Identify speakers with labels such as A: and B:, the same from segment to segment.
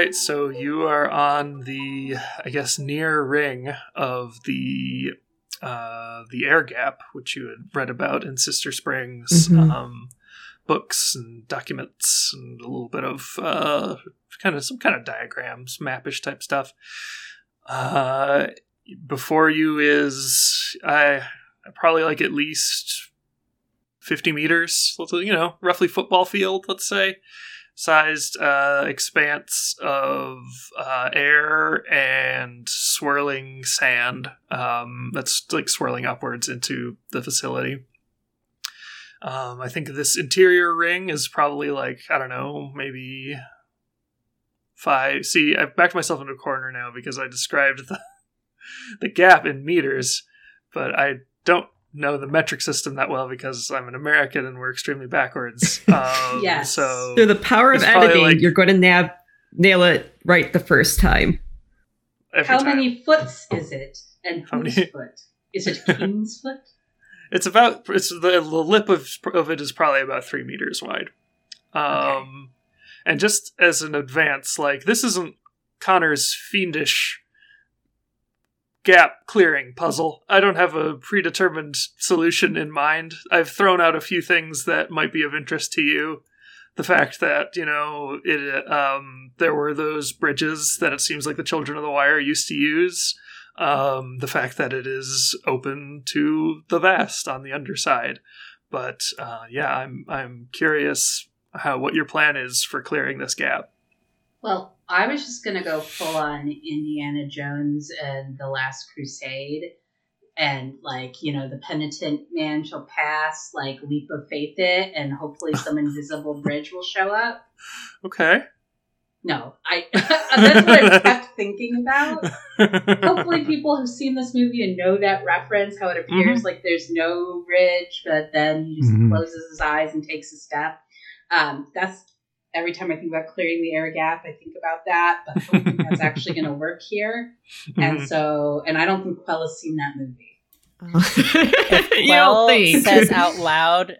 A: right, so you are on the, I guess, near ring of the uh, the air gap, which you had read about in Sister Springs
B: Mhm.
A: um, books and documents, and a little bit of uh, kind of some kind of diagrams, mapish type stuff. Uh, before you is I probably like at least fifty meters, you know, roughly football field, let's say sized uh, expanse of uh, air and swirling sand um, that's like swirling upwards into the facility. Um, I think this interior ring is probably like I don't know, maybe five. See, I've backed myself into a corner now because I described the the gap in meters, but I don't know the metric system that well because I'm an American and we're extremely backwards. Um,
C: Yes.
A: So
B: Through the power of editing,
A: like-
B: you're going to nab- nail it right the first time.
C: How
A: time.
C: many foots is it? And
A: How
C: whose
A: many-
C: foot? Is it King's foot?
A: It's about it's the, the lip of of it is probably about three meters wide. Um, and just as an advance, like this isn't Connor's fiendish gap clearing puzzle. I don't have a predetermined solution in mind. I've thrown out a few things that might be of interest to you. The fact that you know it, um, there were those bridges that it seems like the Children of the Wire used to use. Um, the fact that it is open to the vast on the underside, but uh, yeah, I'm I'm curious how what your plan is for clearing this gap.
C: Well, I was just gonna go full on Indiana Jones and the Last Crusade, and like you know, the penitent man shall pass, like leap of faith it, and hopefully some invisible bridge will show up.
A: Okay.
C: No, I that's what I kept thinking about. Hopefully, people have seen this movie and know that reference. How it appears like there's no bridge, but then he just
D: Mhm.
C: closes his eyes and takes a step. Um, that's every time I think about clearing the air gap, I think about that. But I don't think that's actually going to work here. And so, and I don't think Quell has seen that movie.
B: you
E: Quell says out loud.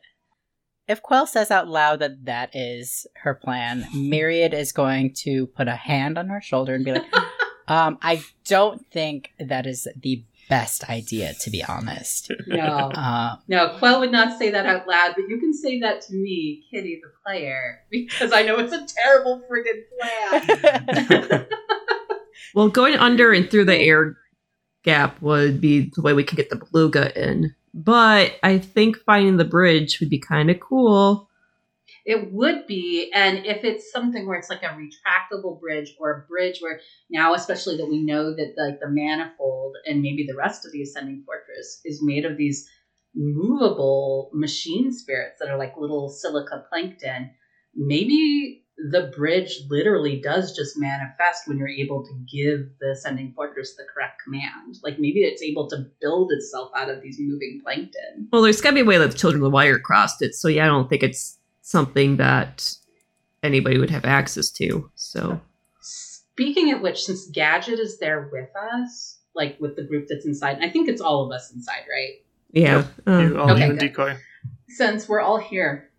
E: If Quell says out loud that that is her plan, Myriad is going to put a hand on her shoulder and be like, um, "I don't think that is the best idea, to be honest."
C: No,
E: Uh,
C: no, Quell would not say that out loud, but you can say that to me, Kitty the player, because I know it's a terrible friggin' plan.
B: well, going under and through the air gap would be the way we could get the beluga in. But I think finding the bridge would be kind of cool.
C: It would be, and if it's something where it's like a retractable bridge or a bridge where now, especially that we know that like the manifold and maybe the rest of the ascending fortress is made of these movable machine spirits that are like little silica plankton, maybe the bridge literally does just manifest when you're able to give the ascending fortress the correct command. Like maybe it's able to build itself out of these moving plankton.
B: Well, there's got to be a way that the Children of the Wire crossed it. So, yeah, I don't think it's something that anybody would have access to. So,
C: Speaking of which, since Gadget is there with us, like with the group that's inside, I think it's all of us inside, right?
B: yeah. uh,
A: you, all
C: Okay,
A: you decoy.
C: Since we're all here,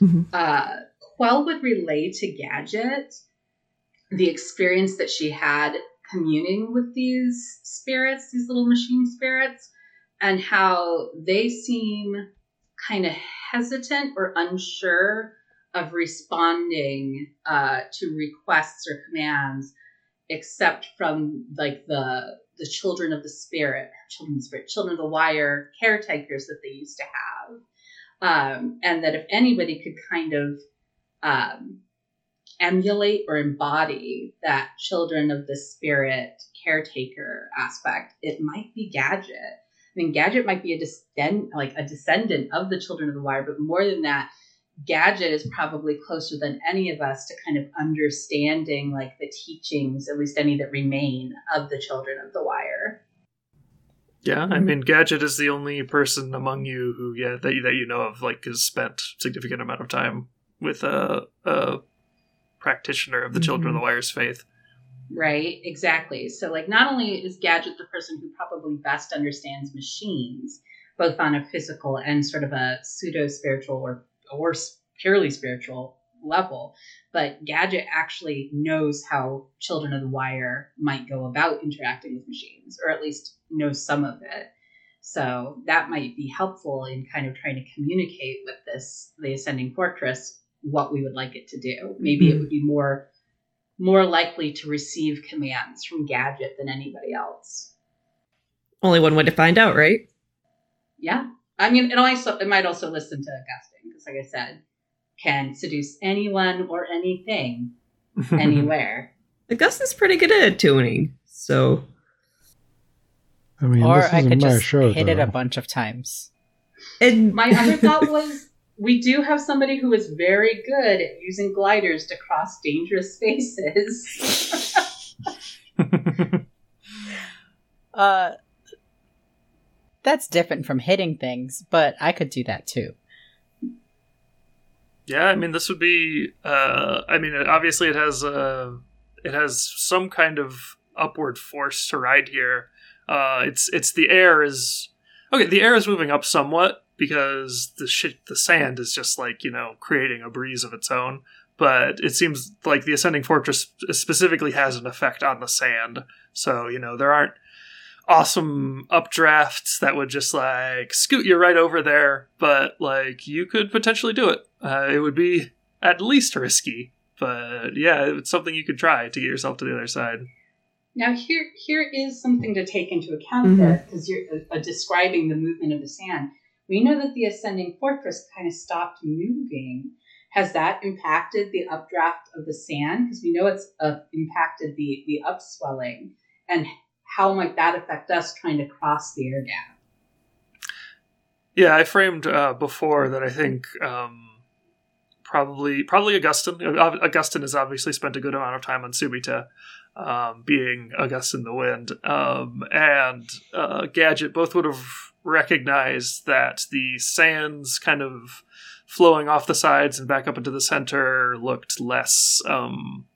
B: Mhm.
C: uh, Quell would relay to Gadget the experience that she had communing with these spirits, these little machine spirits, and how they seem kind of hesitant or unsure of responding uh, to requests or commands, except from like the the children of the spirit, children of the spirit, children of the wire caretakers that they used to have, um, and that if anybody could kind of um, emulate or embody that children of the spirit caretaker aspect, it might be Gadget. I mean, Gadget might be a descend like a descendant of the Children of the Wire, but more than that, Gadget is probably closer than any of us to kind of understanding like the teachings, at least any that remain of the Children of the Wire.
A: Yeah, I mean, Gadget is the only person among you who, yeah, that you, that you know of, like, has spent significant amount of time with a, a practitioner of the Children of the mm-hmm. Wire's faith.
C: Right, exactly. So, like, not only is Gadget the person who probably best understands machines, both on a physical and sort of a pseudo spiritual or or purely spiritual level, but Gadget actually knows how Children of the Wire might go about interacting with machines, or at least knows some of it. So that might be helpful in kind of trying to communicate with this the Ascending Fortress what we would like it to do. Maybe mm-hmm. it would be more more likely to receive commands from Gadget than anybody else.
B: Only one way to find out, right?
C: Yeah. I mean, it also it might also listen to Augustine because, like I said, can seduce anyone or anything, anywhere.
B: Augustine's pretty good at tuning, so.
D: I mean, or I could just show,
E: hit though. it a bunch of times.
C: And my other thought was we do have somebody who is very good at using gliders to cross dangerous spaces.
E: uh, that's different from hitting things, but I could do that too.
A: Yeah, I mean, this would be. Uh, I mean, obviously, it has a. Uh, it has some kind of upward force to ride here. Uh, it's it's the air is okay. The air is moving up somewhat, because the shit the sand is just like you know creating a breeze of its own. But it seems like the ascending fortress specifically has an effect on the sand. So you know there aren't awesome updrafts that would just like scoot you right over there but like you could potentially do it. Uh, it would be at least risky but yeah it's something you could try to get yourself to the other side.
C: Now here here is something to take into account mm-hmm. there because you're uh, describing the movement of the sand we know that the ascending fortress kind of stopped moving. Has that impacted the updraft of the sand? Because we know it's uh, impacted the, the upswelling. And how might that affect us trying to cross the air gap?
A: Yeah, I framed uh, before that I think um, probably probably Augustine. Augustine has obviously spent a good amount of time on Subita, um, being Augustine the Wind, um, and uh, Gadget both would have recognize that the sands kind of flowing off the sides and back up into the center looked less um,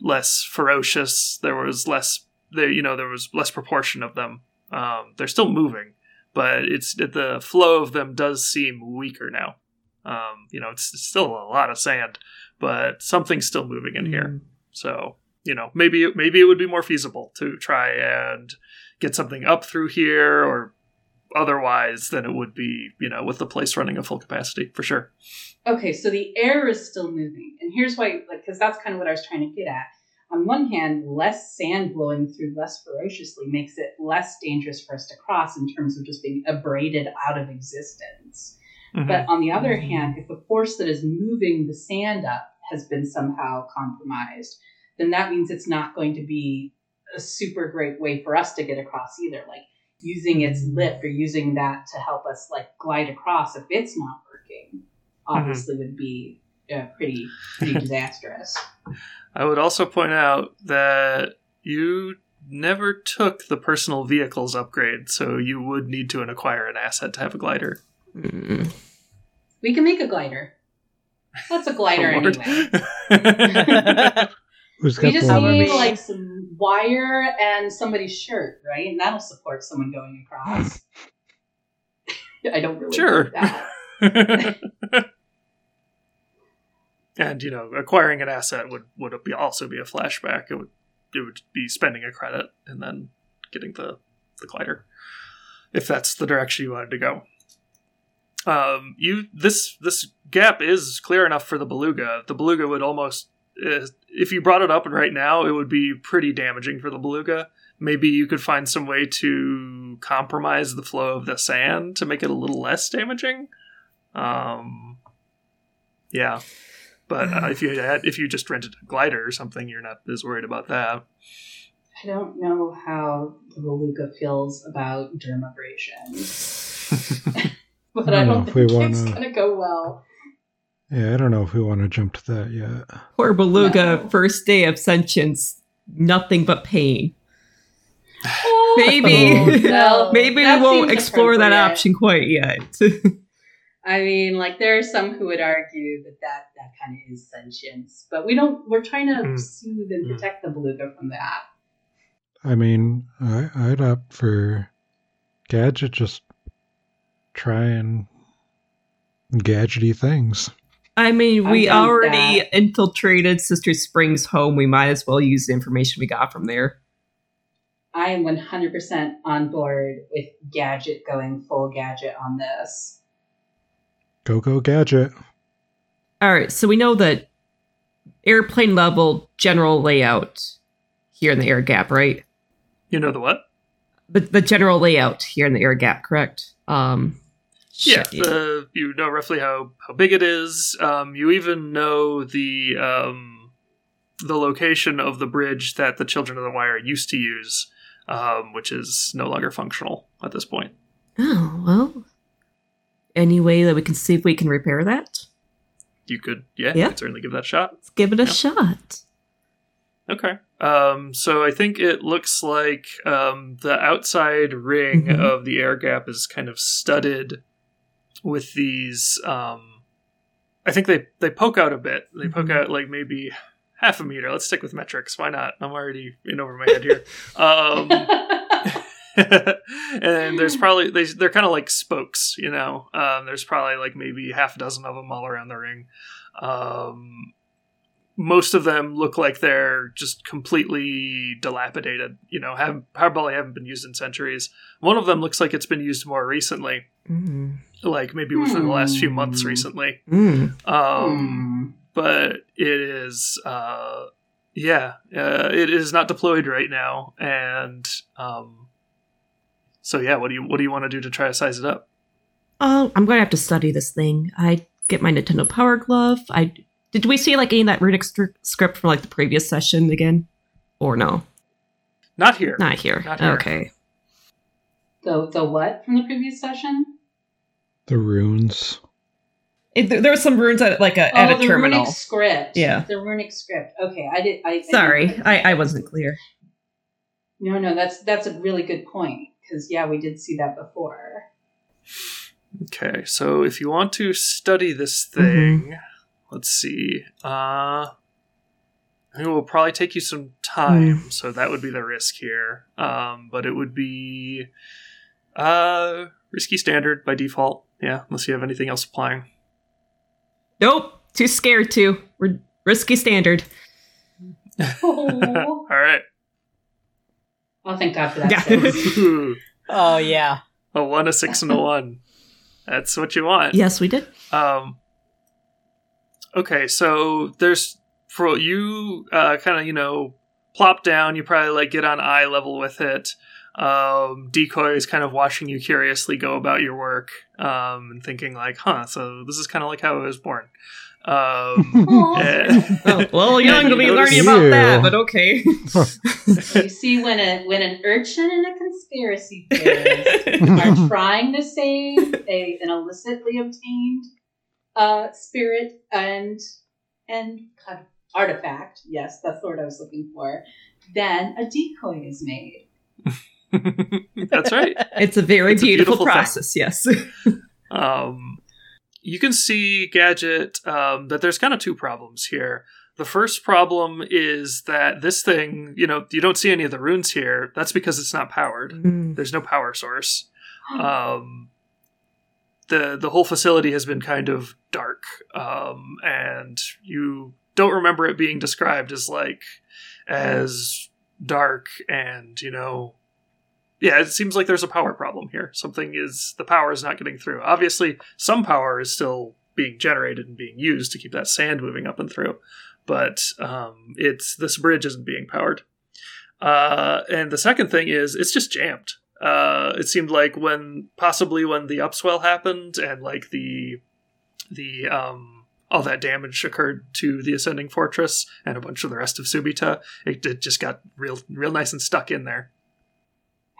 A: less ferocious. There was less there you know there was less proportion of them. Um, they're still moving, but it's the flow of them does seem weaker now. Um, you know, it's, it's, still a lot of sand, but something's still moving in mm. here. So you know, maybe maybe it would be more feasible to try and get something up through here or otherwise than it would be, you know, with the place running at full capacity for sure.
C: Okay, so the air is still moving. And here's why, like, because that's kind of what I was trying to get at. On one hand, less sand blowing through less ferociously makes it less dangerous for us to cross in terms of just being abraded out of existence. Mm-hmm. But on the other hand, if the force that is moving the sand up has been somehow compromised, then that means it's not going to be a super great way for us to get across either. Like using its lift or using that to help us like glide across if it's not working mm-hmm. obviously mm-hmm. would be uh, pretty pretty disastrous
A: i would also point out that you never took the personal vehicles upgrade so you would need to acquire an asset to have a glider
C: mm. we can make a glider that's a glider anyway Who's we just need like some wire and somebody's shirt, right? And that'll support someone going across. I don't really sure. that.
A: and you know, acquiring an asset would would be also be a flashback. It would it would be spending a credit and then getting the the glider, if that's the direction you wanted to go. Um, you this this gap is clear enough for the beluga. The beluga would almost if you brought it up right now, it would be pretty damaging for the beluga. Maybe you could find some way to compromise the flow of the sand to make it a little less damaging. Um, yeah, but uh, if you had, if you just rented a glider or something, you're not as worried about that.
C: I don't know how the beluga feels about dermabrasion, but I don't, I don't think wanna... it's gonna go well.
D: Yeah, I don't know if we want to jump to that yet.
B: Poor Beluga, no. first day of sentience, nothing but pain. maybe, oh, no. maybe we won't explore that option quite yet.
C: I mean, like there are some who would argue that that, that kind of is sentience, but we don't. We're trying to mm. soothe and hmm. protect mm. the beluga from that.
D: I mean, I, I'd opt for gadget. Just try and gadgety things.
B: I mean, we already that. infiltrated Sister Spring's home. We might as well use the information we got from there.
C: I am 100% on board with Gadget going full Gadget on this.
D: Go, go, Gadget.
B: All right, so we know that airplane level general layout here in the air gap, right?
A: You know the what?
B: The, the general layout here in the air gap, correct? Um,
A: yeah, the, you know roughly how, how big it is. Um, you even know the um, the location of the bridge that the Children of the Wire used to use um, which is no longer functional at this point.
B: Oh, well. Any way that we can see if we can repair that?
A: You could, yeah, yeah. Could certainly give that a shot.
B: Let's give it a yeah. shot.
A: Okay. Um, so I think it looks like um, the outside ring mm-hmm. of the air gap is kind of studded with these. Um, I think they they poke out a bit. They poke mm-hmm. out like maybe half a meter. Let's stick with metrics. Why not? I'm already in over my head here. Um, and there's probably they, they're kind of like spokes, you know. Um, there's probably like maybe half a dozen of them all around the ring. Um, most of them look like they're just completely dilapidated. You know, have probably haven't been used in centuries. One of them looks like it's been used more recently, mm. Like maybe within mm. the last few months recently. Mm. Um, but it is uh, yeah uh, it is not deployed right now. And um, so yeah what do you what do you want to do to try to size it up?
B: Oh i'm going to have to study this thing. I get my nintendo power glove. I did we see like any of that runic script from like the previous session again? Or no?
A: Not here.
B: Not here, not here. okay.
C: The the what from the previous session
D: the runes
B: it, there were some runes at like a oh, at a
C: the
B: terminal.
C: Runic script.
B: Yeah,
C: the runic script. Okay, I did. I
B: sorry, I, I, I wasn't clear.
C: No, no, that's that's a really good point because yeah, we did see that before.
A: Okay, so if you want to study this thing, mm-hmm. let's see. Uh it will probably take you some time, mm. so that would be the risk here. Um, but it would be uh risky standard by default. Yeah, unless you have anything else applying.
B: Nope. Too scared to. We're risky standard.
A: All right.
C: Oh, thank God for that. Yeah.
E: oh yeah.
A: A one, a six, and a one. That's what you want.
B: Yes, we did.
A: Um. Okay, so there's for you, uh, kind of you know, plop down. You probably like get on eye level with it um, decoy is kind of watching you curiously go about your work um, and thinking like huh so this is kind of like how i was born. Um,
B: and, well, well young to be learning about that but okay.
C: You see when a when an urchin and a conspiracy theorist are trying to save a, an illicitly obtained uh, spirit and and artifact yes that's the word i was looking for then a decoy is made
A: That's right.
B: It's a very beautiful, a beautiful, process. Thing. Yes.
A: um, you can see Gadget um, that there's kind of two problems here. The first problem is that this thing, you know, you don't see any of the runes here. That's because it's not powered. Mm. There's no power source. Um, the the whole facility has been kind of dark, um, and you don't remember it being described as like as dark and you know yeah, it seems like there's a power problem here. Something is the power is not getting through. Obviously, some power is still being generated and being used to keep that sand moving up and through, but um, it's this bridge isn't being powered. Uh, and the second thing is it's just jammed. Uh, it seemed like when possibly when the upswell happened and like the the um, all that damage occurred to the ascending fortress and a bunch of the rest of Subita, it, it just got real real nice and stuck in there.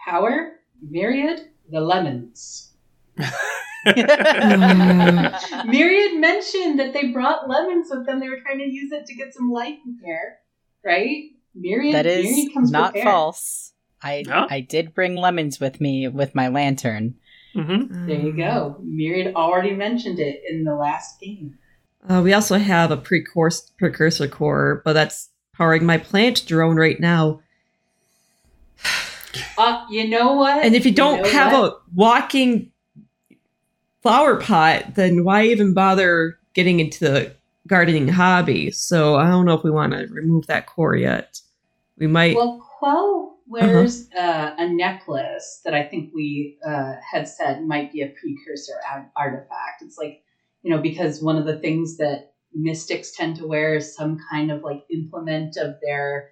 C: Power, Myriad, the lemons. Myriad mentioned that they brought lemons with them. They were trying to use it to get some light in here, right? Myriad,
E: that is
C: Myriad
E: not prepared. false. I I did bring lemons with me with my lantern,
A: Mm-hmm.
C: There you go. Myriad already mentioned it in the last game.
B: Uh, we also have a precursor, precursor core, but that's powering my plant drone right now.
C: Uh, you know what?
B: And if you don't
C: you know
B: have
C: what?
B: a walking flower pot, then why even bother getting into the gardening hobby? So I don't know if we want to remove that core yet. We might.
C: Well, Quell wears uh, a necklace that I think we uh, had said might be a precursor ar- artifact. It's like, you know, because one of the things that mystics tend to wear is some kind of like implement of their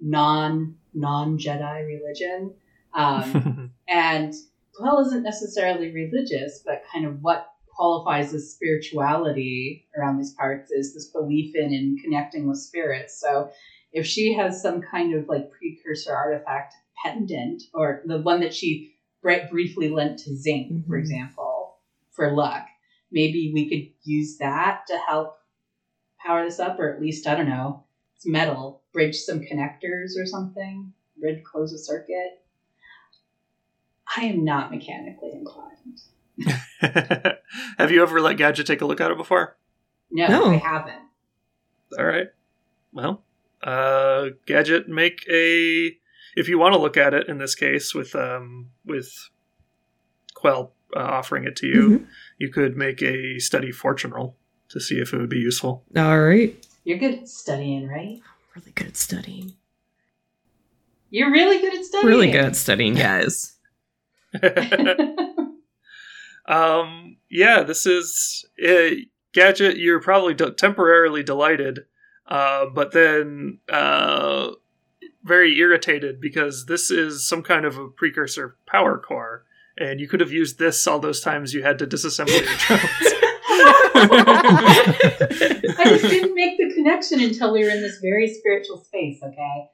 C: non non Jedi religion. Um, and Quell isn't necessarily religious, but kind of what qualifies as spirituality around these parts is this belief in and connecting with spirits. So if she has some kind of like precursor artifact pendant, or the one that she bri- briefly lent to Zinc, for
B: Mhm.
C: example, for luck, maybe we could use that to help power this up, or at least, I don't know, it's metal, bridge some connectors or something, bridge, close a circuit. I am not mechanically inclined.
A: Have you ever let Gadget take a look at it before?
C: No,
B: No.
C: I haven't.
A: All right. Well, uh, Gadget, make a. If you want to look at it in this case, with um, with Quell uh, offering it to you,
B: Mhm.
A: you could make a study fortune roll to see if it would be useful.
B: All right.
C: You're good at studying, right?
B: Really good at studying.
C: You're really good at studying.
B: Really good at studying, guys.
A: um, yeah, this is uh, Gadget. You're probably de- temporarily delighted, uh, but then uh, very irritated because this is some kind of a precursor power core, and you could have used this all those times you had to disassemble your drones.
C: I just didn't make the connection until we were in this very spiritual space, okay?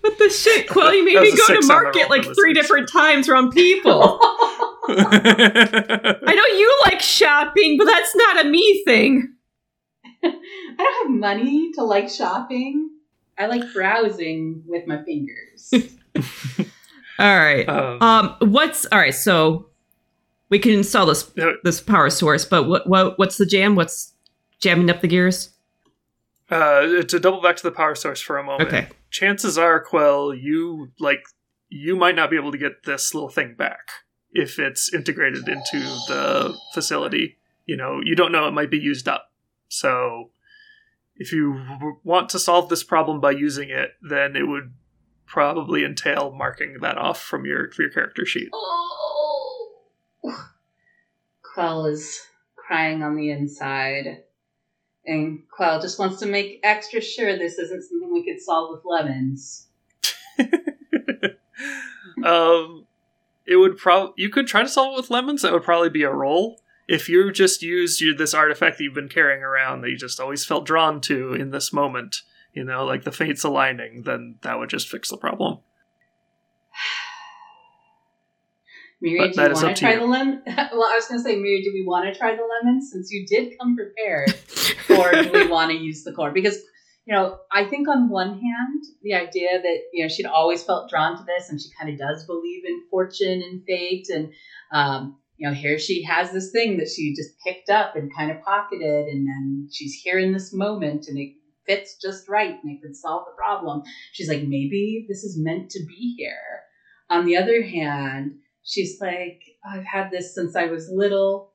B: What the shit, Quill? You made me go to
A: six on the
B: market like three
A: listeners.
B: different times around people. I know you like shopping, but that's not a me thing.
C: I don't have money to like shopping. I like browsing with my fingers.
B: All right.
A: Um,
B: Um, what's all right? So we can install this
A: No.
B: this power source, but what what what's the jam? What's jamming up the gears?
A: uh, to double back to the power source for a moment.
B: Okay.
A: chances are, Quell, you like you might not be able to get this little thing back if it's integrated into the facility. You know, you don't know; it might be used up. So, if you w- want to solve this problem by using it, then it would probably entail marking that off from your your character sheet.
C: oh. Quell is crying on the inside. And Quell just wants to make extra sure this isn't something we could solve with lemons.
A: um, it would probably you could try to solve it with lemons. That would probably be a roll. If you just used your, this artifact that you've been carrying around that you just always felt drawn to in this moment, you know, like the fates aligning, then that would just fix the problem.
C: Miri, do you want to try
A: you.
C: the lemon? well, I was going to say, Miri, do we want to try the lemon since you did come prepared? or do we want to use the core? Because, you know, I think on one hand, the idea that, you know, she'd always felt drawn to this and she kind of does believe in fortune and fate. And, um, you know, here she has this thing that she just picked up and kind of pocketed. And then she's here in this moment and it fits just right and it could solve the problem. She's like, maybe this is meant to be here. On the other hand, she's like, I've had this since I was little,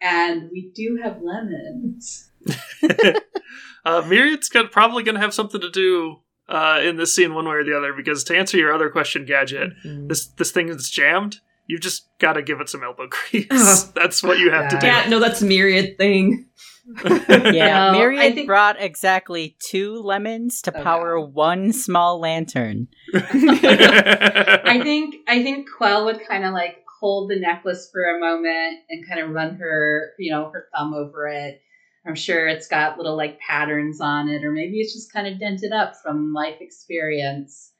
C: and we do have lemons.
A: uh, Myriad's got, probably going to have something to do uh, in this scene, one way or the other. Because to answer your other question, Gadget, this this thing is jammed. You've just got to give it some elbow grease.
B: Ugh.
A: That's what you have to do.
B: Yeah, no, that's a myriad thing.
E: Yeah,
C: No,
E: Myriad
C: I think-
E: brought exactly two lemons to
C: Oh,
E: power
C: no.
E: one small lantern.
C: I think I think Quell would kind of like hold the necklace for a moment and kind of run her, you know, her thumb over it. I'm sure it's got little like patterns on it, or maybe it's just kind of dented up from life experience.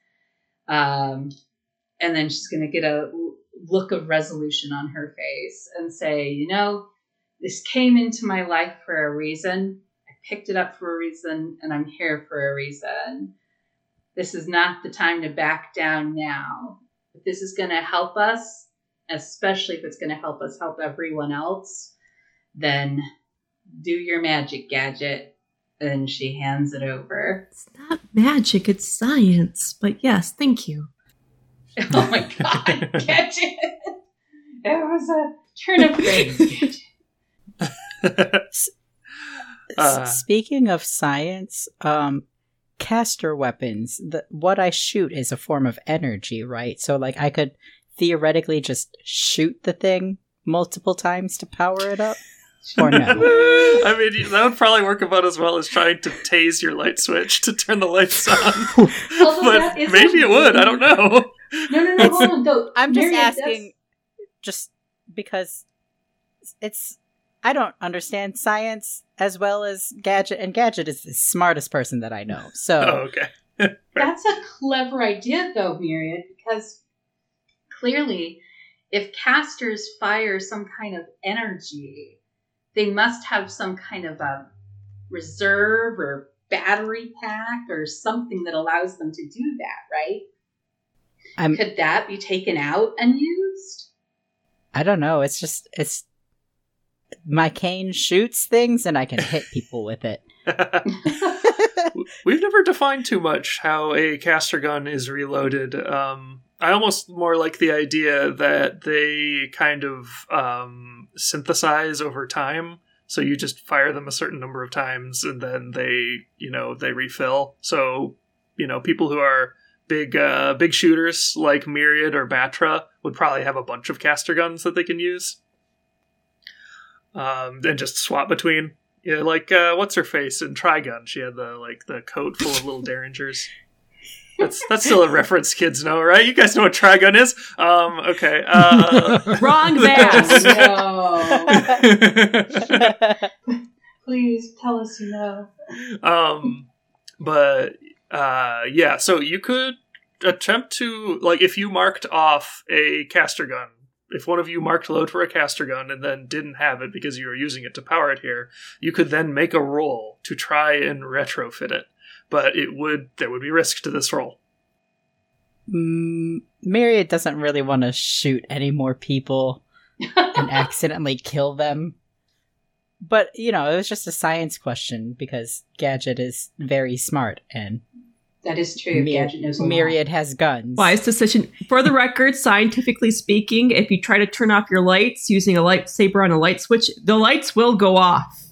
C: Um, and then she's gonna get a l- look of resolution on her face and say, you know, this came into my life for a reason. I picked it up for a reason, and I'm here for a reason. This is not the time to back down now. If this is going to help us especially if it's going to help us help everyone else, then do your magic gadget. And she hands it over.
B: It's not magic, it's science. But yes, thank you.
C: oh my god, gadget! It It was a turn of phrase.
E: uh, Speaking of science, um, caster weapons, the, what I shoot is a form of energy, right? So, like, I could theoretically just shoot the thing multiple times to power it up? Or no?
A: I mean, that would probably work about as well as trying to tase your light switch to turn the lights on. but maybe it would. I don't know.
C: No, no, no. Hold on. Though,
E: I'm just asking, just because it's. I don't understand science as well as Gadget, and Gadget is the smartest person that I know. So,
A: oh, okay.
C: That's a clever idea, though, Myriad, because clearly, if casters fire some kind of energy, they must have some kind of a reserve or battery pack or something that allows them to do that, right? I'm, Could that be taken out and used?
E: I don't know. It's just it's my cane shoots things and I can hit people with it.
A: We've never defined too much how a caster gun is reloaded. Um, I almost more like the idea that they kind of um, synthesize over time. So you just fire them a certain number of times, and then they, you know, they refill. So you know, people who are big, uh, big shooters like Myriad or Batra would probably have a bunch of caster guns that they can use, um, and just swap between. Yeah, like uh, what's her face in Trigun? She had the like the coat full of little derringers. That's that's still a reference kids know, right? You guys know what Trigun is. Um, okay. Uh,
B: Wrong there.
C: no. Please tell us you know.
A: Um, but uh, yeah, so you could attempt to like if you marked off a caster gun. If one of you marked load for a caster gun and then didn't have it because you were using it to power it here, you could then make a roll to try and retrofit it but it would there would be risk to this roll.
E: Mm, Myriad doesn't really want to shoot any more people and accidentally kill them. But, you know, it was just a science question because Gadget is very smart and
C: that is true. Myriad,
E: Myriad has guns.
B: Wise decision. For the record, scientifically speaking, if you try to turn off your lights using a lightsaber on a light switch, the lights will go off.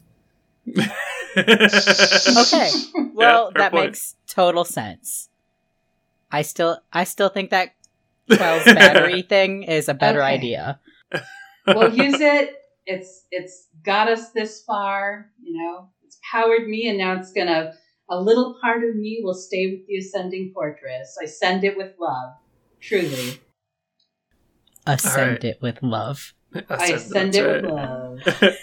E: okay. Well, yeah, that point. makes total sense. I still I still think that Quell's battery thing is a better okay. idea.
C: We'll use it. It's it's got us this far, you know. It's powered me and now it's gonna a little part of me will stay with the ascending fortress. I send it with love. Truly.
E: Ascend right. it with love.
C: I send it right. with love.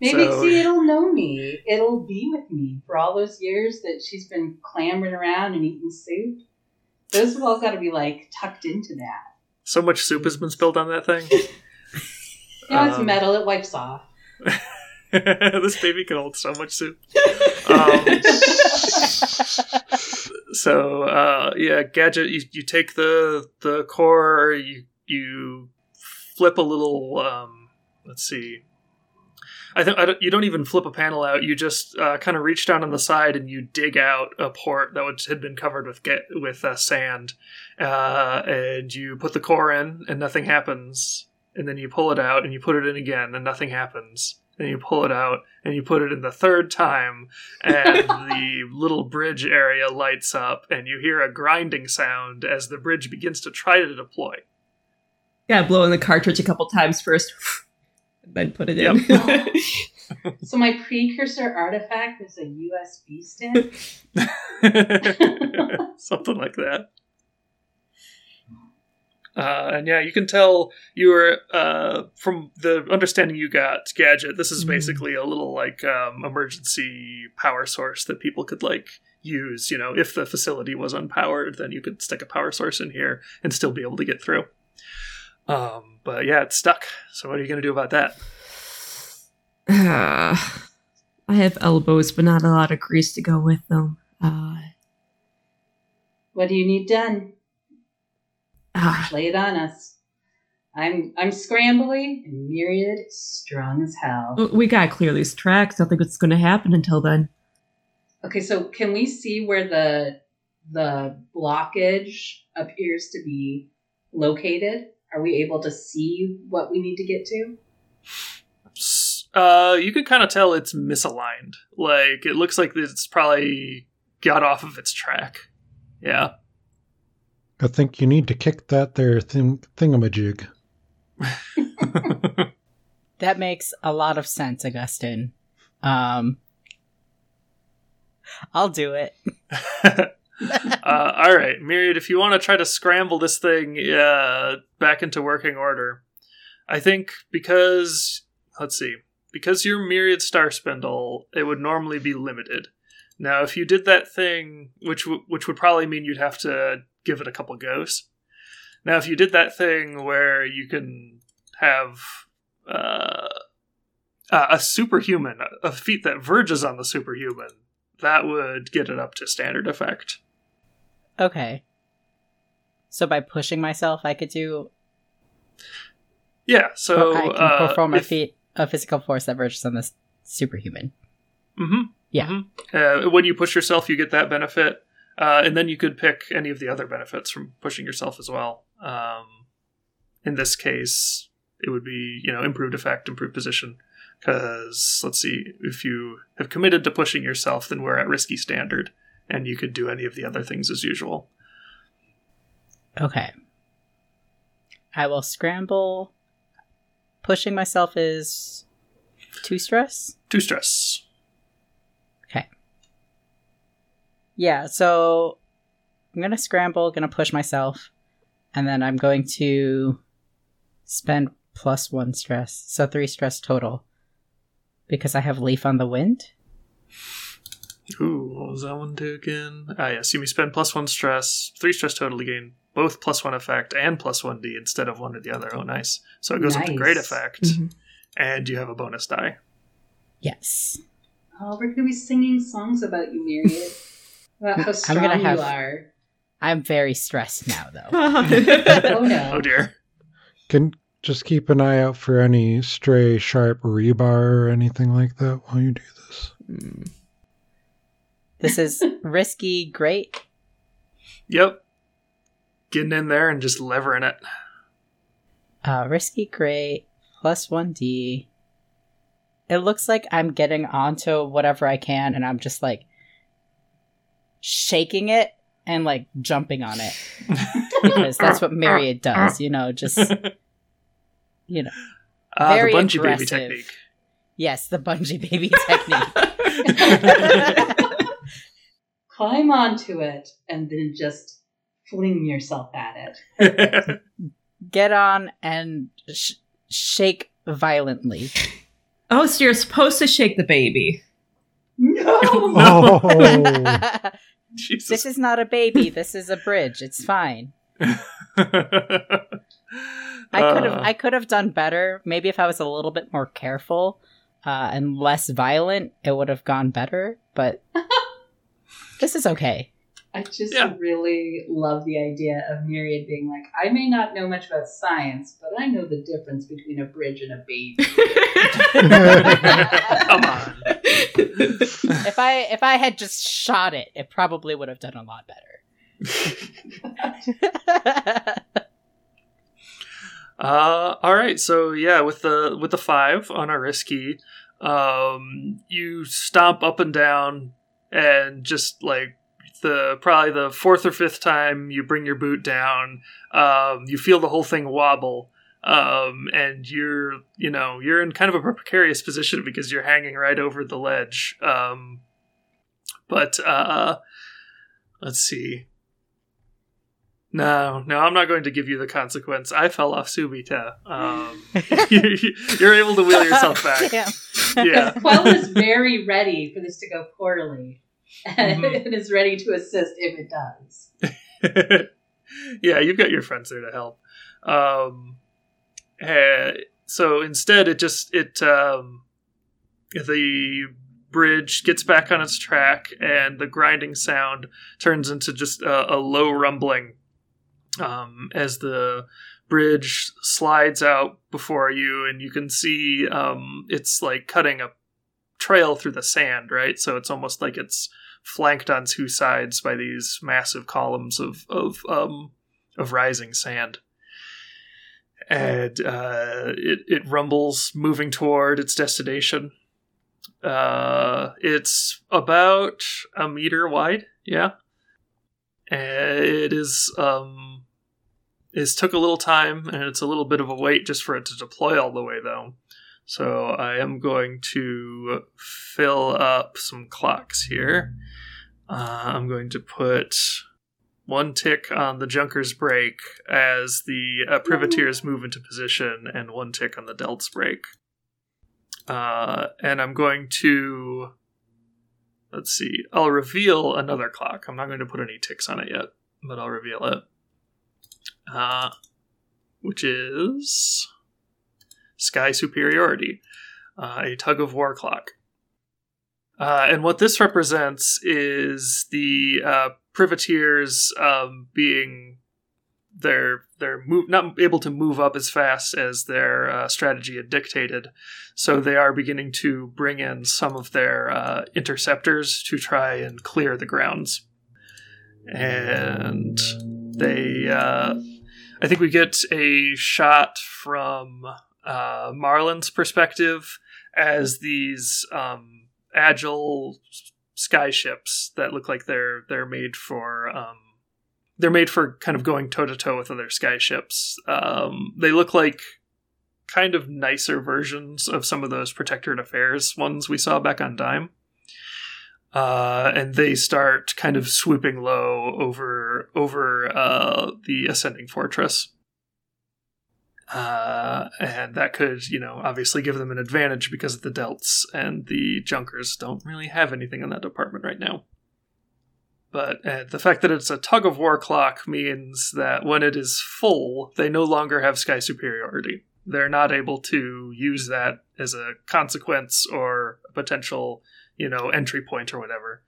C: Maybe so, see, it'll know me. It'll be with me for all those years that she's been clambering around and eating soup. Those have all got to be like tucked into that.
A: So much soup has been spilled on that thing.
C: no, um, it's metal. It wipes off.
A: this baby can hold so much soup. Um, so uh, yeah, gadget. You, you take the the core. You you flip a little. Um, let's see I think don't, you don't even flip a panel out. You just uh, kind of reach down on the side and you dig out a port that would, had been covered with get, with uh, sand, uh, and you put the core in, and nothing happens. And then you pull it out, and you put it in again, and nothing happens. And you pull it out, and you put it in the third time, and the little bridge area lights up, and you hear a grinding sound as the bridge begins to try to deploy.
B: Yeah, blow in the cartridge a couple times first then put it in.
C: So my precursor artifact is a USB stick.
A: Something like that. Uh, and yeah, you can tell you were uh, from the understanding you got. Gadget. This is mm. basically a little like um, emergency power source that people could like use. You know, if the facility was unpowered, then you could stick a power source in here and still be able to get through. Um, but yeah, it's stuck. So what are you going to do about that?
B: Uh, I have elbows, but not a lot of grease to go with them. Uh,
C: what do you need done? Uh, Lay it on us. I'm I'm scrambly and Myriad strong as hell.
B: We gotta clear these tracks. I don't think it's gonna happen until then.
C: Okay, so can we see where the the blockage appears to be located? Are we able to see what we need to get to?
A: Uh, you can kind of tell it's misaligned. Like it looks like it's probably got off of its track. Yeah.
D: I think you need to kick that there thing- thingamajig.
E: that makes a lot of sense, Augustine. Um, I'll do it.
A: uh, all right, Myriad, if you want to try to scramble this thing uh, back into working order, I think because, let's see, because you're Myriad Star Spindle, it would normally be limited. Now, if you did that thing, which w- which would probably mean you'd have to give it a couple goes. Now, if you did that thing where you can have uh, a superhuman, a feat that verges on the superhuman, that would get it up to standard effect.
E: Okay. So by pushing myself, I could do.
A: Yeah, so
E: I can
A: uh,
E: perform a feat of physical force that verges on the superhuman.
A: Mm-hmm.
E: Yeah.
A: Mm-hmm. Uh, when you push yourself, you get that benefit, uh, and then you could pick any of the other benefits from pushing yourself as well. Um, in this case, it would be you know improved effect, improved position. Because let's see, if you have committed to pushing yourself, then we're at risky standard, and you could do any of the other things as usual.
E: Okay. I will scramble. Pushing myself is two stress.
A: Two stress.
E: Okay. Yeah, so I'm gonna scramble, gonna push myself, and then I'm going to spend plus one stress, so three stress total, because I have leaf on the wind.
A: Ooh, what was that one do again? Ah, yes, you may spend plus one stress, three stress total to gain both plus one effect and plus one D instead of one or the other. Oh, nice. So it goes up to great effect,
B: Mm-hmm.
A: and you have a bonus die.
E: Yes.
C: Oh, we're gonna be singing songs about you, Myriad. about how strong
E: gonna have-
C: you are.
E: I'm very stressed now, though.
C: Oh no.
A: Oh dear.
D: Can just keep an eye out for any stray sharp rebar or anything like that while you do this.
E: This is risky, great.
A: Yep. Getting in there and just levering it.
E: Uh, risky, great, plus 1d. It looks like I'm getting onto whatever I can, and I'm just like shaking it and like jumping on it because that's what Myriad does, you know, just you know.
A: Ah, the
E: Very
A: bungee baby technique.
E: Yes, the bungee baby technique.
C: Climb onto it and then just fling yourself at it.
E: Get on and sh- shake violently.
B: oh, so you're supposed to shake the baby.
C: No.
D: Oh,
A: Jesus.
E: this is not a baby. This is a bridge. It's fine. I could have
A: Uh,
E: I could have done better. Maybe if I was a little bit more careful uh, and less violent, it would have gone better. But this is okay.
C: I just
A: Yeah.
C: really love the idea of Myriad being like, I may not know much about science, but I know the difference between a bridge and a baby.
A: Come on.
E: If I if I had just shot it, it probably would have done a lot better.
A: Uh, all right. So yeah, with the with the five on our risky, um, you stomp up and down, and just like the probably the fourth or fifth time you bring your boot down, um, you feel the whole thing wobble. Um, and you're, you know, you're in kind of a precarious position because you're hanging right over the ledge. Um, but, uh, let's see. No, no, I'm not going to give you the consequence. I fell off Subita. Um, you, you're able to wheel yourself back.
E: Damn.
A: Yeah.
C: Quell is very ready for this to go poorly and
A: Mhm.
C: is ready to assist if it does.
A: yeah, you've got your friends there to help. Um, eh, so instead, it just it um, the bridge gets back on its track, and the grinding sound turns into just a, a low rumbling um, as the bridge slides out before you, and you can see um, it's like cutting a trail through the sand, right? So it's almost like it's flanked on two sides by these massive columns of of um, of rising sand. And uh, it it rumbles, moving toward its destination. Uh, it's about a meter wide, yeah. It is um, it took a little time, and it's a little bit of a wait just for it to deploy all the way, though. So I am going to fill up some clocks here. Uh, I'm going to put one tick on the Junker's break as the uh, privateers move into position, and one tick on the Delt's break. Uh, and I'm going to. Let's see. I'll reveal another clock. I'm not going to put any ticks on it yet, but I'll reveal it. Uh, which is Sky Superiority, uh, a tug of war clock. Uh, and what this represents is the uh, privateers um, being they're they're move, not able to move up as fast as their uh, strategy had dictated, so they are beginning to bring in some of their uh, interceptors to try and clear the grounds, and they. Uh, I think we get a shot from uh, Marlin's perspective as these um, agile skyships that look like they're they're made for um, they're made for kind of going toe to toe with other skyships. Um, they look like kind of nicer versions of some of those Protectorate Affairs ones we saw back on Dime. Uh, and they start kind of swooping low over over uh, the ascending fortress. Uh, and that could, you know, obviously give them an advantage because the Delts and the Junkers don't really have anything in that department right now. But uh, the fact that it's a tug of war clock means that when it is full, they no longer have sky superiority. They're not able to use that as a consequence or a potential, you know, entry point or whatever.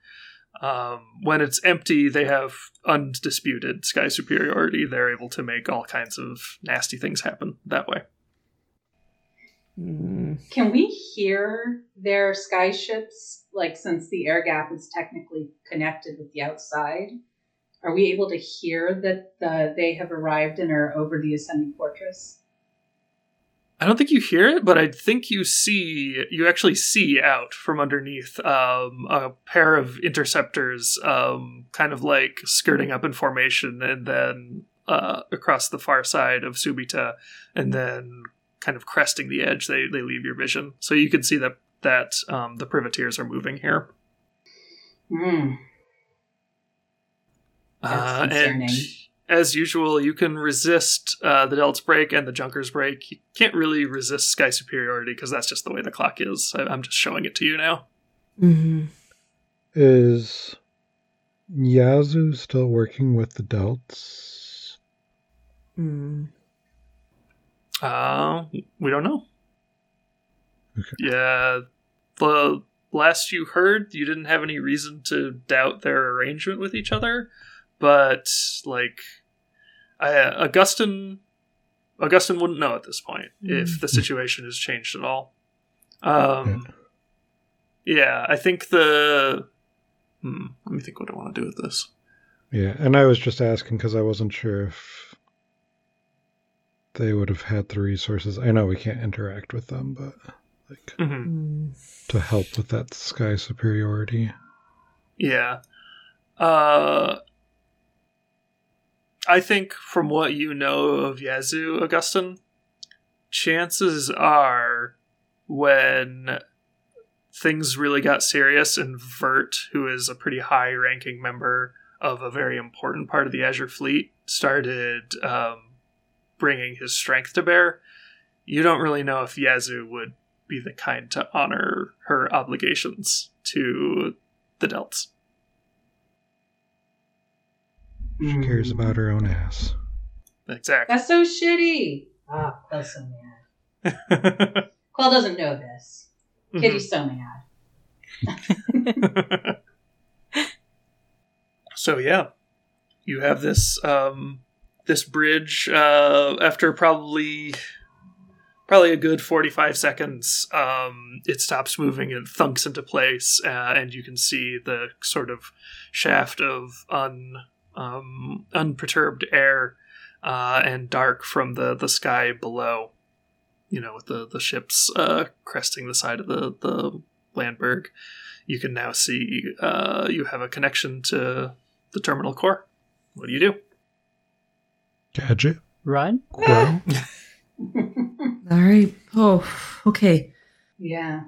A: Um, when it's empty, they have undisputed sky superiority. They're able to make all kinds of nasty things happen that way.
B: Mm.
C: Can we hear their sky ships? Like, since the air gap is technically connected with the outside, are we able to hear that the, they have arrived and are over the ascending fortress?
A: I don't think you hear it, but I think you see you actually see out from underneath um, a pair of interceptors, um, kind of like skirting up in formation, and then uh, across the far side of Subita, and then kind of cresting the edge, they they leave your vision, so you can see that that um, the privateers are moving here.
C: Hmm.
A: Uh, and. As usual, you can resist uh, the Delt's break and the Junker's break. You can't really resist Sky Superiority because that's just the way the clock is. I- I'm just showing it to you now.
B: Mhm.
D: Is Yazoo still working with the Delts?
B: Mm.
A: Uh, we don't know.
D: Okay.
A: Yeah, the last you heard, you didn't have any reason to doubt their arrangement with each other, but like, I, Augustin, Augustin wouldn't know at this point if the situation has changed at all. Um, yeah, I think the. Hmm, let me think what I want to do with this.
D: Yeah, and I was just asking because I wasn't sure if they would have had the resources. I know we can't interact with them, but like
A: hmm
B: Mm.
D: to help with that sky superiority.
A: Yeah. Uh I think from what you know of Yazoo, Augustin, chances are when things really got serious and Vert, who is a pretty high ranking member of a very important part of the Azure fleet, started um, bringing his strength to bear, you don't really know if Yazoo would be the kind to honor her obligations to the Delts.
D: She cares about her own ass.
A: Exactly.
C: That's so shitty. Ah, Quill's so mad. Quill doesn't know this. Kitty's so mad.
A: so yeah, you have this um, this bridge uh, after probably probably a good 45 seconds um, it stops moving and thunks into place uh, and you can see the sort of shaft of un, um, unperturbed air uh, and dark from the, the sky below you know with the, the ships uh, cresting the side of the, the landberg you can now see uh, you have a connection to the terminal core what do you do
D: Gadget.
E: Run?
D: Grow.
B: All right. Oh, okay.
C: Yeah.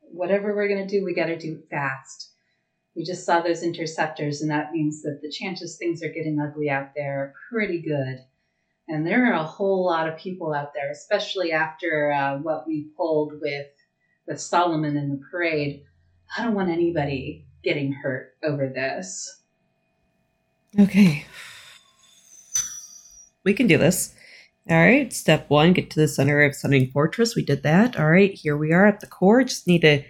C: Whatever we're going to do, we got to do fast. We just saw those interceptors, and that means that the chances things are getting ugly out there are pretty good. And there are a whole lot of people out there, especially after uh, what we pulled with with Solomon in the parade. I don't want anybody getting hurt over this.
B: Okay. We can do this. All right. Step one get to the center of Sunning Fortress. We did that. All right. Here we are at the core. Just need to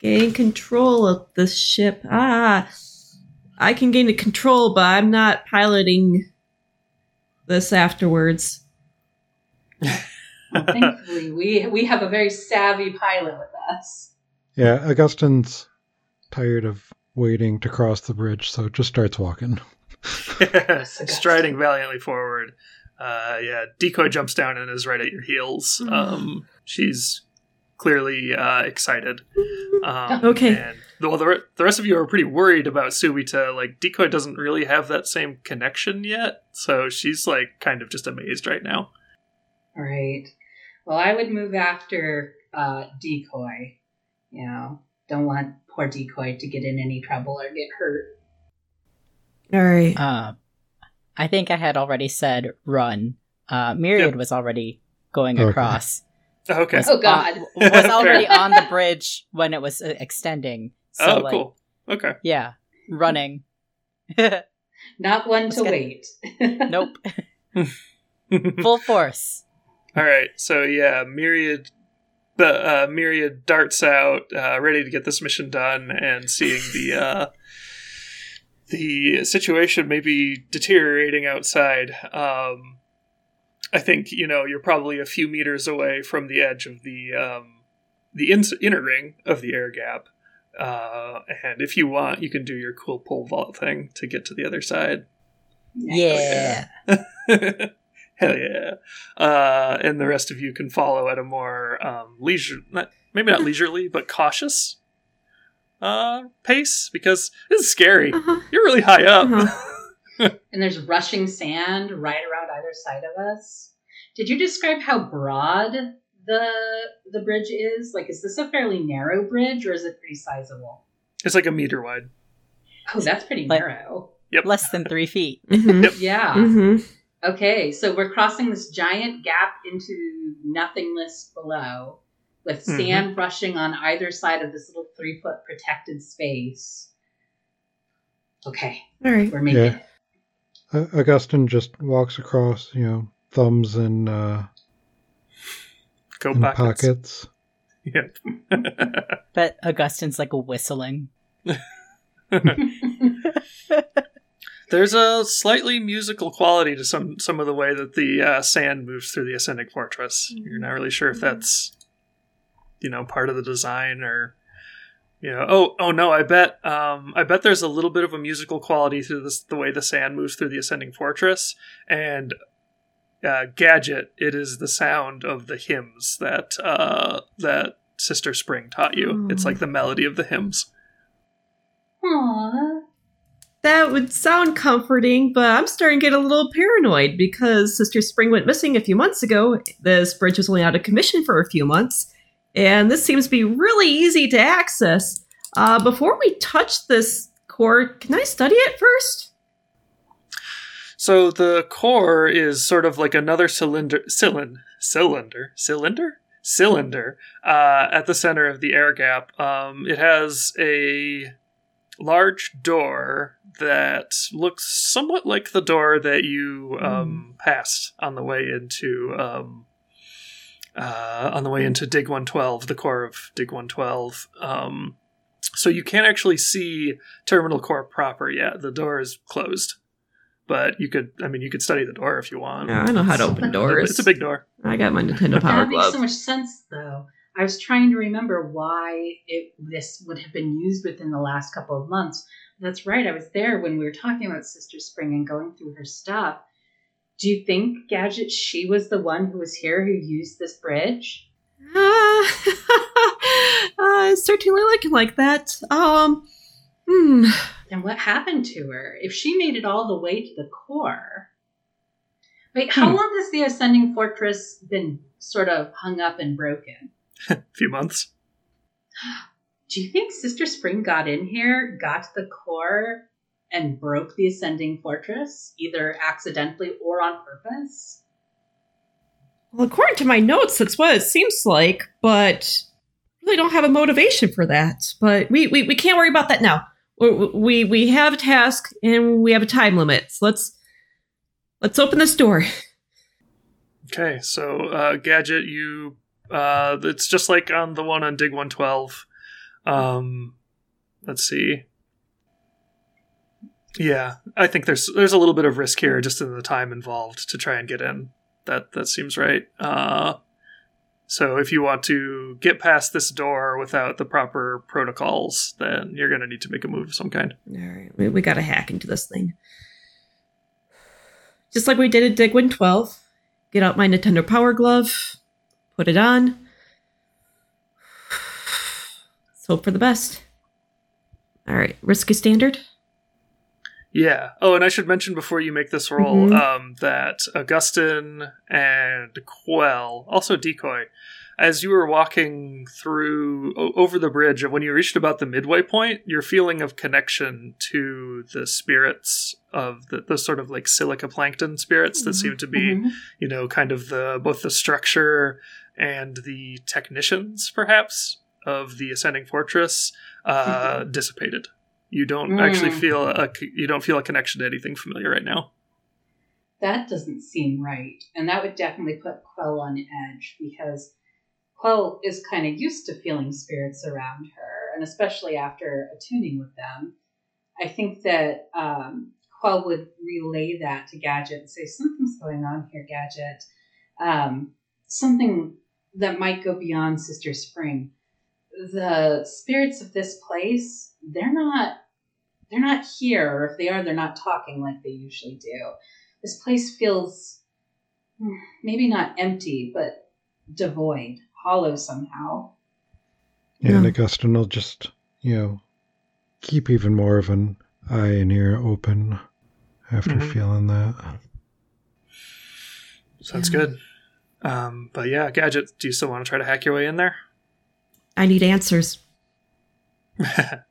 B: gain control of the ship. Ah. I can gain the control, but I'm not piloting this afterwards.
C: Well, thankfully, we we have a very savvy pilot with us.
D: Yeah, Augustine's tired of waiting to cross the bridge, so just starts walking.
A: striding valiantly forward. Uh, yeah, decoy jumps down and is right at your heels. Um, she's clearly uh, excited. Um,
B: Okay.
A: And well, the, re- the rest of you are pretty worried about Subita. Like decoy doesn't really have that same connection yet, so she's like kind of just amazed right now.
C: All right. Well, I would move after uh, decoy. You know, don't want poor decoy to get in any trouble or get hurt.
B: All right.
E: Uh, I think I had already said run. Uh, Myriad
A: Yep.
E: was already going
D: Okay.
E: across.
A: Okay.
E: Was
C: Oh, God.
E: on- was already on the bridge when it was uh, extending. So,
A: oh,
E: like,
A: cool. Okay.
E: yeah, running.
C: Not one
E: Let's
C: to wait.
E: nope. Full force.
A: All right, so yeah, Myriad, the uh, Myriad darts out, uh, ready to get this mission done, and seeing the uh, the situation maybe deteriorating outside. Um, I think you know you're probably a few meters away from the edge of the um, the in- inner ring of the air gap, uh, and if you want, you can do your cool pole vault thing to get to the other side.
E: Yeah.
A: Hell yeah. Uh, and the rest of you can follow at a more um, leisure, not, maybe not leisurely, but cautious uh, pace because this is scary.
B: Uh-huh.
A: You're really high up.
B: Uh-huh.
C: And there's rushing sand right around either side of us. Did you describe how broad the the bridge is? Like, is this a fairly narrow bridge or is it pretty sizable?
A: it's like a meter wide.
C: Oh, that's pretty
E: Like-
C: narrow.
A: Yep.
E: Less than three feet.
B: Mhm.
C: Yeah.
B: Mhm.
C: Okay, so we're crossing this giant gap into nothingness below with
A: Mhm.
C: sand rushing on either side of this little three foot protected space. Okay,
B: All right.
C: we're making
D: Yeah.
C: it.
D: Augustine just walks across, you know, thumbs in, uh,
A: Go
D: in
A: pockets.
D: pockets.
A: Yep.
E: But Augustine's like whistling.
A: There's a slightly musical quality to some some of the way that the uh, sand moves through the ascending fortress. You're not really sure if that's you know part of the design or you know oh oh no I bet um, I bet there's a little bit of a musical quality to this the way the sand moves through the ascending fortress and uh, gadget it is the sound of the hymns that uh, that Sister Spring taught you. It's like the melody of the hymns.
C: Aww.
B: That would sound comforting, but I'm starting to get a little paranoid because Sister Spring went missing a few months ago. This bridge was only out of commission for a few months, and this seems to be really easy to access. Uh, before we touch this core, can I study it first?
A: So the core is sort of like another cylinder, cylinder, cylinder, cylinder, cylinder uh, at the center of the air gap. Um, it has a large door that looks somewhat like the door that you um, passed on the way into um, uh, on the way into Dig 112, the core of Dig 112. Um, so you can't actually see Terminal Core proper yet. The door is closed but you could. I mean, you could study the door if you want.
B: Yeah, I know how to open doors.
A: It's a big door.
B: I got my Nintendo Power
C: that makes
B: Glove.
C: so much sense, though. I was trying to remember why it this would have been used within the last couple of months. That's right. I was there when we were talking about Sister Spring and going through her stuff. Do you think Gadget she was the one who was here who used this bridge?
B: Uh, uh, certainly looking like that. Um, hmm.
C: And what happened to her? If she made it all the way to the core. Wait, how
A: Hmm.
C: long has the ascending fortress been sort of hung up and broken?
A: A few months.
C: Do you think Sister Spring got in here, got to the core, and broke the ascending fortress, either accidentally or on purpose?
B: Well, according to my notes, that's what it seems like, but really don't have a motivation for that. But we, we, we can't worry about that now. We, we we have a task and we have a time limit. So let's let's open this door.
A: Okay, so uh, gadget, you. Uh, it's just like on the one on Dig One Twelve. Um, let's see. Yeah, I think there's there's a little bit of risk here, just in the time involved to try and get in. That that seems right. Uh, so if you want to get past this door without the proper protocols, then you're going to need to make a move of some kind.
B: All right, we, we got to hack into this thing. Just like we did at Dig 112. Get out my Nintendo Power Glove, put it on. Let's hope for the best. All right, risky standard.
A: Yeah. Oh, and I should mention before you make this roll
B: Mhm.
A: um, that Augustin and Quell, also Decoy, as you were walking through o- over the bridge, when you reached about the midway point, your feeling of connection to the spirits of the, the sort of like silica plankton spirits that seem to be,
C: Mhm.
A: you know, kind of the both the structure and the technicians, perhaps, of the ascending fortress uh, dissipated. You don't actually
C: Mm.
A: feel a you don't feel a connection to anything familiar right now.
C: That doesn't seem right. And that would definitely put Quell on edge because Quell is kind of used to feeling spirits around her, and especially after attuning with them. I think that um, Quell would relay that to Gadget and say, Something's going on here, Gadget. Um, something that might go beyond Sister Spring. The spirits of this place, they're not they're not here, or if they are, they're not talking like they usually do this place feels hmm, maybe not empty, but devoid, hollow somehow.
D: Yeah, and
B: Yeah.
D: Augustine will just, you know, keep even more of an eye and ear open after
A: Mhm.
D: feeling that.
A: Sounds
B: Yeah.
A: good. Um, but yeah, gadget. Do you still want to try to hack your way in there?
B: I need answers.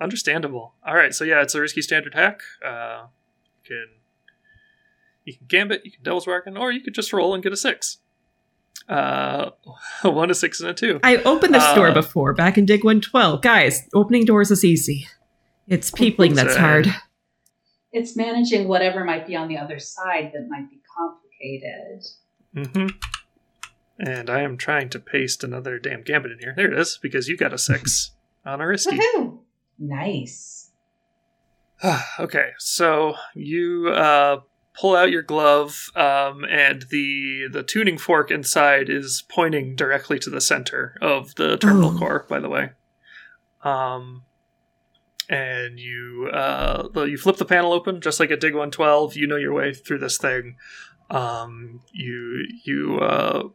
A: Understandable. All right, so yeah, it's a risky standard hack. Uh, you can you can gambit, you can devil's bargain, or you could just roll and get a six. Uh, one, a six, and a two.
B: I opened this door
A: Uh,
B: before, back in Dig 112. Guys, opening doors is easy. It's peopling that's
A: So-
B: hard.
C: It's managing whatever might be on the other side that might be complicated.
A: hmm And I am trying to paste another damn gambit in here. There it is, because you got a six on a risky.
C: Woohoo! Nice.
A: okay, so you uh, pull out your glove, um, and the the tuning fork inside is pointing directly to the center of the terminal
B: Oh.
A: core. By the way, um, and you uh, you flip the panel open just like at Dig One Twelve. You know your way through this thing. Um, you you uh,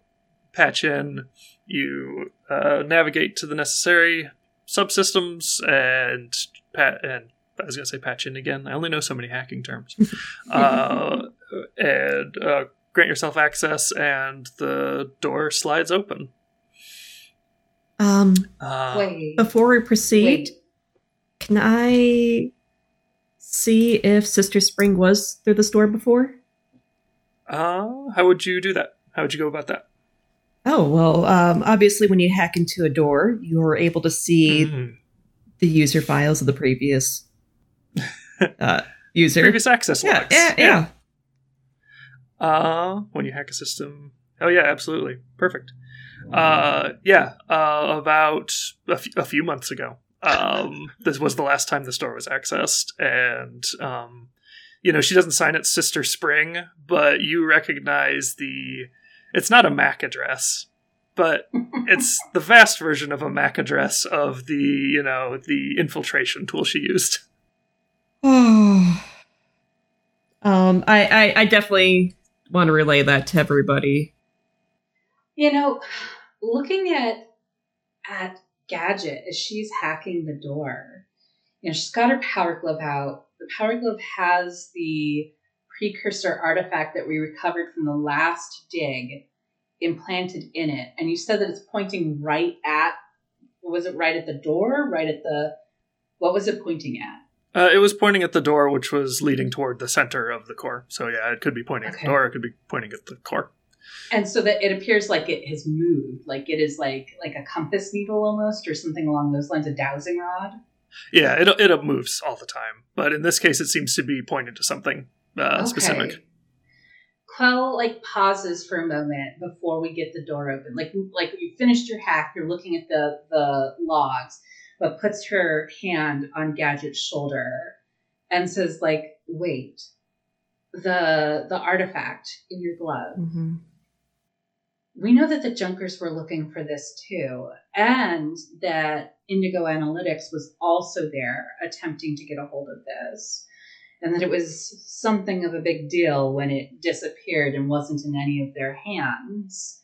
A: patch in. You uh, navigate to the necessary subsystems and pat and I was gonna say patch in again. I only know so many hacking terms. uh, and uh, grant yourself access, and the door slides open.
B: Um,
A: Uh,
C: Wait.
B: before we proceed,
C: Wait.
B: can I see if Sister Spring was through this door before?
A: uh, how would you do that? How would you go about that?
B: Oh, well, um, obviously, when you hack into a door, you're able to see
A: Mm.
B: the user files of the previous uh, user.
A: Previous access
B: yeah,
A: logs.
B: yeah, yeah.
A: Uh, when you hack a system. Oh yeah, absolutely. Perfect. Uh, yeah. Uh, about a f- a few months ago. Um, this was the last time the store was accessed, and um, you know, she doesn't sign it Sister Spring, but you recognize the. It's not a MAC address, but it's the vast version of a MAC address of the, you know, the infiltration tool she used.
B: Oh. um, I, I, I definitely want to relay that to everybody.
C: You know, looking at at Gadget as she's hacking the door, you know, she's got her power glove out. The power glove has the precursor artifact that we recovered from the last dig implanted in it. And you said that it's pointing right at was it right at the door? Right at the what was it pointing at?
A: Uh, it was pointing at the door, which was leading toward the center of the core. So yeah, it could be pointing at the door. It could be pointing at the core.
C: And so that it appears like it has moved, like it is like like a compass needle almost, or something along those lines, a dowsing rod.
A: Yeah, it it moves all the time, but in this case, it seems to be pointing to something uh, specific.
C: Quell like pauses for a moment before we get the door open. Like like you finished your hack, you're looking at the the logs, but puts her hand on Gadget's shoulder and says like, "Wait, the the artifact in your glove.
B: Mm-hmm.
C: We know that the Junkers were looking for this too, and that Indigo Analytics was also there attempting to get a hold of this, and that it was something of a big deal when it disappeared and wasn't in any of their hands.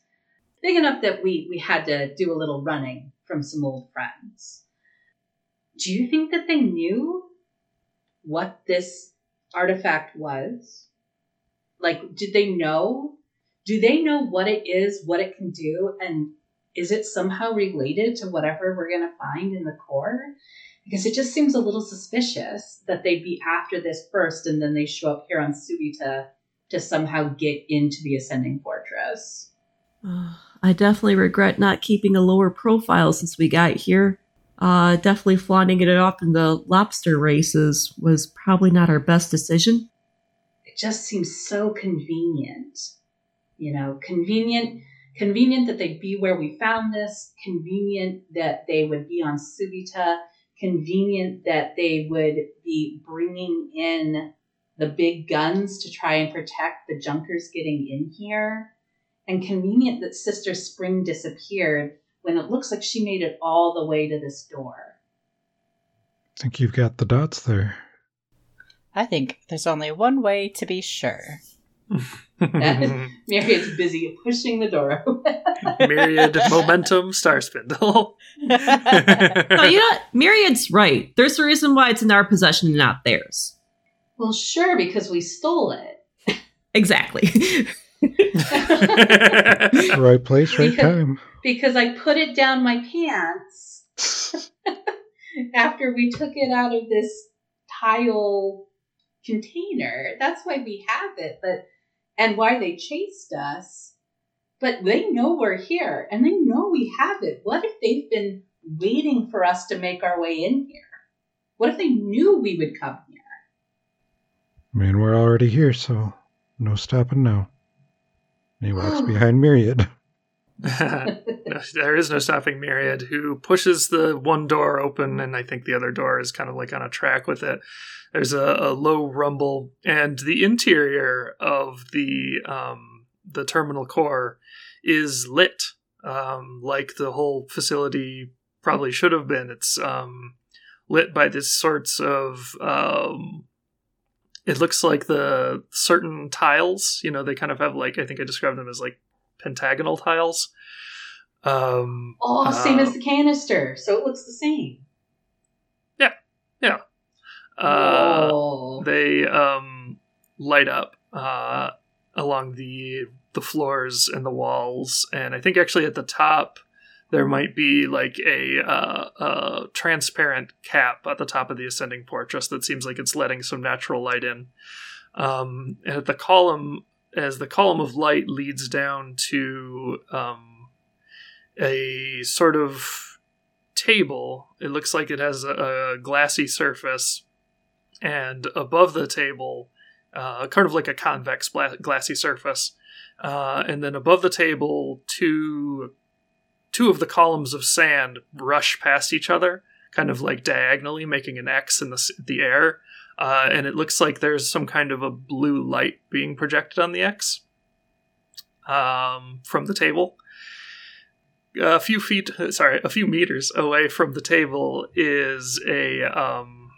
C: Big enough that we, we had to do a little running from some old friends. Do you think that they knew what this artifact was? Like, did they know do they know what it is, what it can do, and is it somehow related to whatever we're going to find in the core? Because it just seems a little suspicious that they'd be after this first and then they show up here on Subita to somehow get into the Ascending Fortress.
B: I definitely regret not keeping a lower profile since we got here. Uh, definitely flaunting it off in the lobster races was probably not our best decision.
C: It just seems so convenient. You know, convenient convenient that they'd be where we found this, convenient that they would be on Subita, convenient that they would be bringing in the big guns to try and protect the junkers getting in here, and convenient that Sister Spring disappeared when it looks like she made it all the way to this door.
D: I think you've got the dots there.
E: I think there's only one way to be sure.
C: Myriad's busy pushing the door open.
A: Myriad momentum star spindle.
B: No, you know, what? Myriad's right. There's a reason why it's in our possession and not theirs.
C: well, sure, because we stole it.
B: Exactly.
D: Right place, right
C: Because-
D: time.
C: because I put it down my pants after we took it out of this tile container. That's why we have it, but and why they chased us. But they know we're here and they know we have it. What if they've been waiting for us to make our way in here? What if they knew we would come here?
D: I mean, we're already here, so no stopping now. And he walks oh. behind Myriad.
A: There is no stopping Myriad, who pushes the one door open, and I think the other door is kind of like on a track with it. There's a, a low rumble, and the interior of the um, the terminal core is lit, um, like the whole facility probably should have been. It's um, lit by these sorts of. Um, it looks like the certain tiles. You know, they kind of have like I think I described them as like pentagonal tiles. Um,
C: Oh, same
A: uh,
C: as the canister, so it looks the same. Yeah, yeah.
A: Uh,
C: oh.
A: they um, light up uh, along the the floors and the walls, and I think actually at the top there might be like a, uh, a transparent cap at the top of the ascending fortress that seems like it's letting some natural light in. Um, and at the column, as the column of light leads down to um, a sort of table, it looks like it has a, a glassy surface and above the table, uh, kind of like a convex bla- glassy surface, uh, and then above the table, two two of the columns of sand brush past each other, kind of like diagonally, making an X in the the air. Uh, and it looks like there's some kind of a blue light being projected on the X um, from the table. A few feet, sorry, a few meters away from the table is a. Um,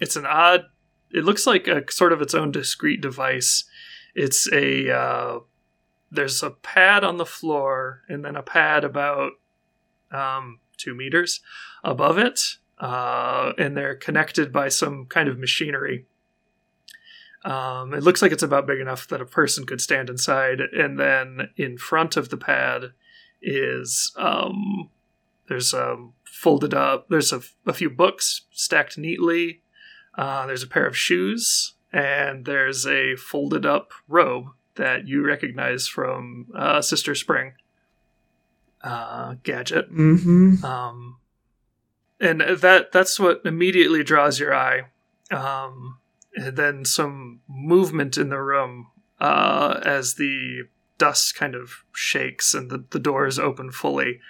A: it's an odd. It looks like a sort of its own discrete device. It's a. Uh, there's a pad on the floor, and then a pad about um, two meters above it, uh, and they're connected by some kind of machinery. Um, it looks like it's about big enough that a person could stand inside, and then in front of the pad is um, there's a folded up. There's a, a few books stacked neatly. Uh, there's a pair of shoes, and there's a folded up robe that you recognize from uh, Sister Spring uh, gadget.
B: Mm-hmm.
A: Um, and that that's what immediately draws your eye. Um, and then some movement in the room uh, as the dust kind of shakes and the, the doors open fully.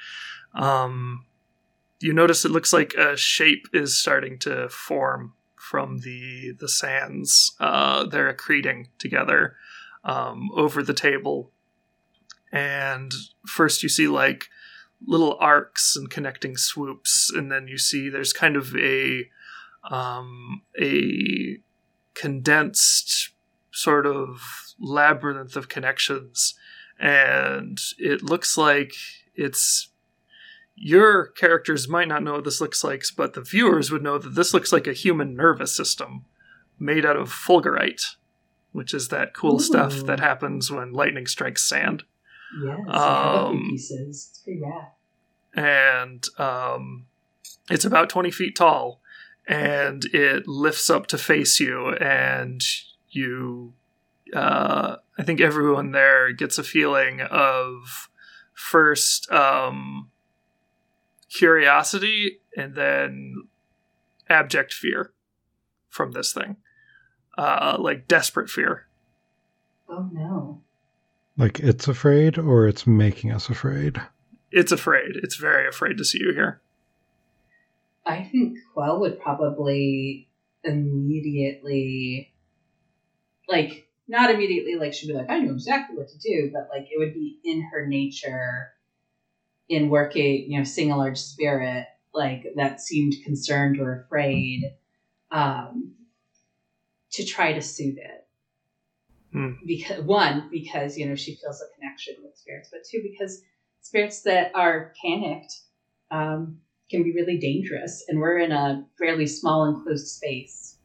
A: Um, you notice it looks like a shape is starting to form from the the sands. Uh, they're accreting together um, over the table, and first you see like little arcs and connecting swoops, and then you see there's kind of a um, a condensed sort of labyrinth of connections, and it looks like it's your characters might not know what this looks like, but the viewers would know that this looks like a human nervous system made out of fulgurite, which is that cool stuff that happens when lightning strikes sand.
C: Yes, yeah,
A: Um,
C: pieces. It's pretty rad.
A: And um, it's about 20 feet tall and it lifts up to face you and you uh, i think everyone there gets a feeling of first um, curiosity and then abject fear from this thing uh, like desperate fear
C: Oh no.
D: Like it's afraid or it's making us afraid.
A: It's afraid it's very afraid to see you here
C: I think Quell would probably immediately, like, not immediately, like, she'd be like, I know exactly what to do, but, like, it would be in her nature in working, you know, seeing a large spirit, like, that seemed concerned or afraid, um, to try to soothe it.
A: Hmm.
C: Because, one, because, you know, she feels a connection with spirits, but two, because spirits that are panicked, um, can be really dangerous, and we're in a fairly small enclosed space.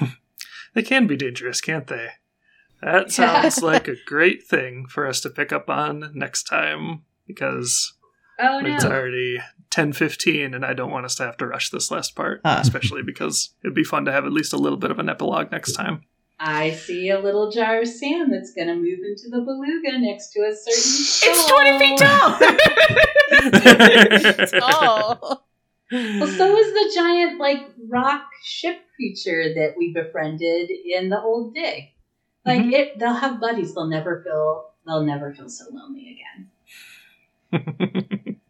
A: They can be dangerous, can't they? That sounds like a great thing for us to pick up on next time because
C: Oh no!
A: it's already 10:15 and I don't want us to have to rush this last part, especially because it'd be fun to have at least a little bit of an epilogue next time.
C: I see a little jar of sand that's going to move into the beluga next to a certain.
B: It's 20 feet tall!
E: Oh.
C: Well, so is the giant like rock ship creature that we befriended in the old dig. Like
A: Mhm.
C: it, they'll have buddies. They'll never feel. They'll never feel so lonely again.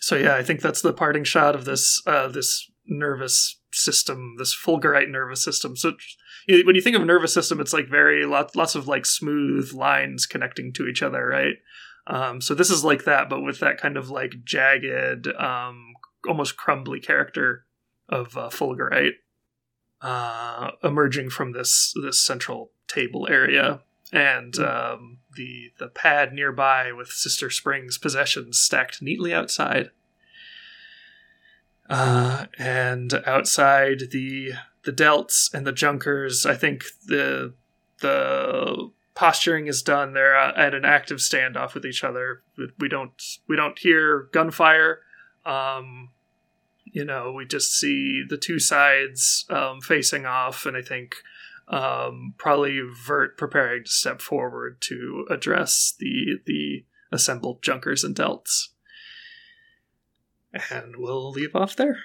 A: so yeah, I think that's the parting shot of this uh, this nervous system, this fulgurite nervous system. So you know, when you think of a nervous system, it's like very lots lots of like smooth lines connecting to each other, right? Um, so this is like that, but with that kind of like jagged, um, almost crumbly character of uh, fulgurite uh, emerging from this this central table area, and um, the the pad nearby with Sister Spring's possessions stacked neatly outside. Uh, and outside the the delts and the junkers, I think the the posturing is done. They're uh, at an active standoff with each other. We don't we don't hear gunfire. Um, you know, we just see the two sides um, facing off, and I think um, probably Vert preparing to step forward to address the the assembled junkers and delts. And we'll leave off there.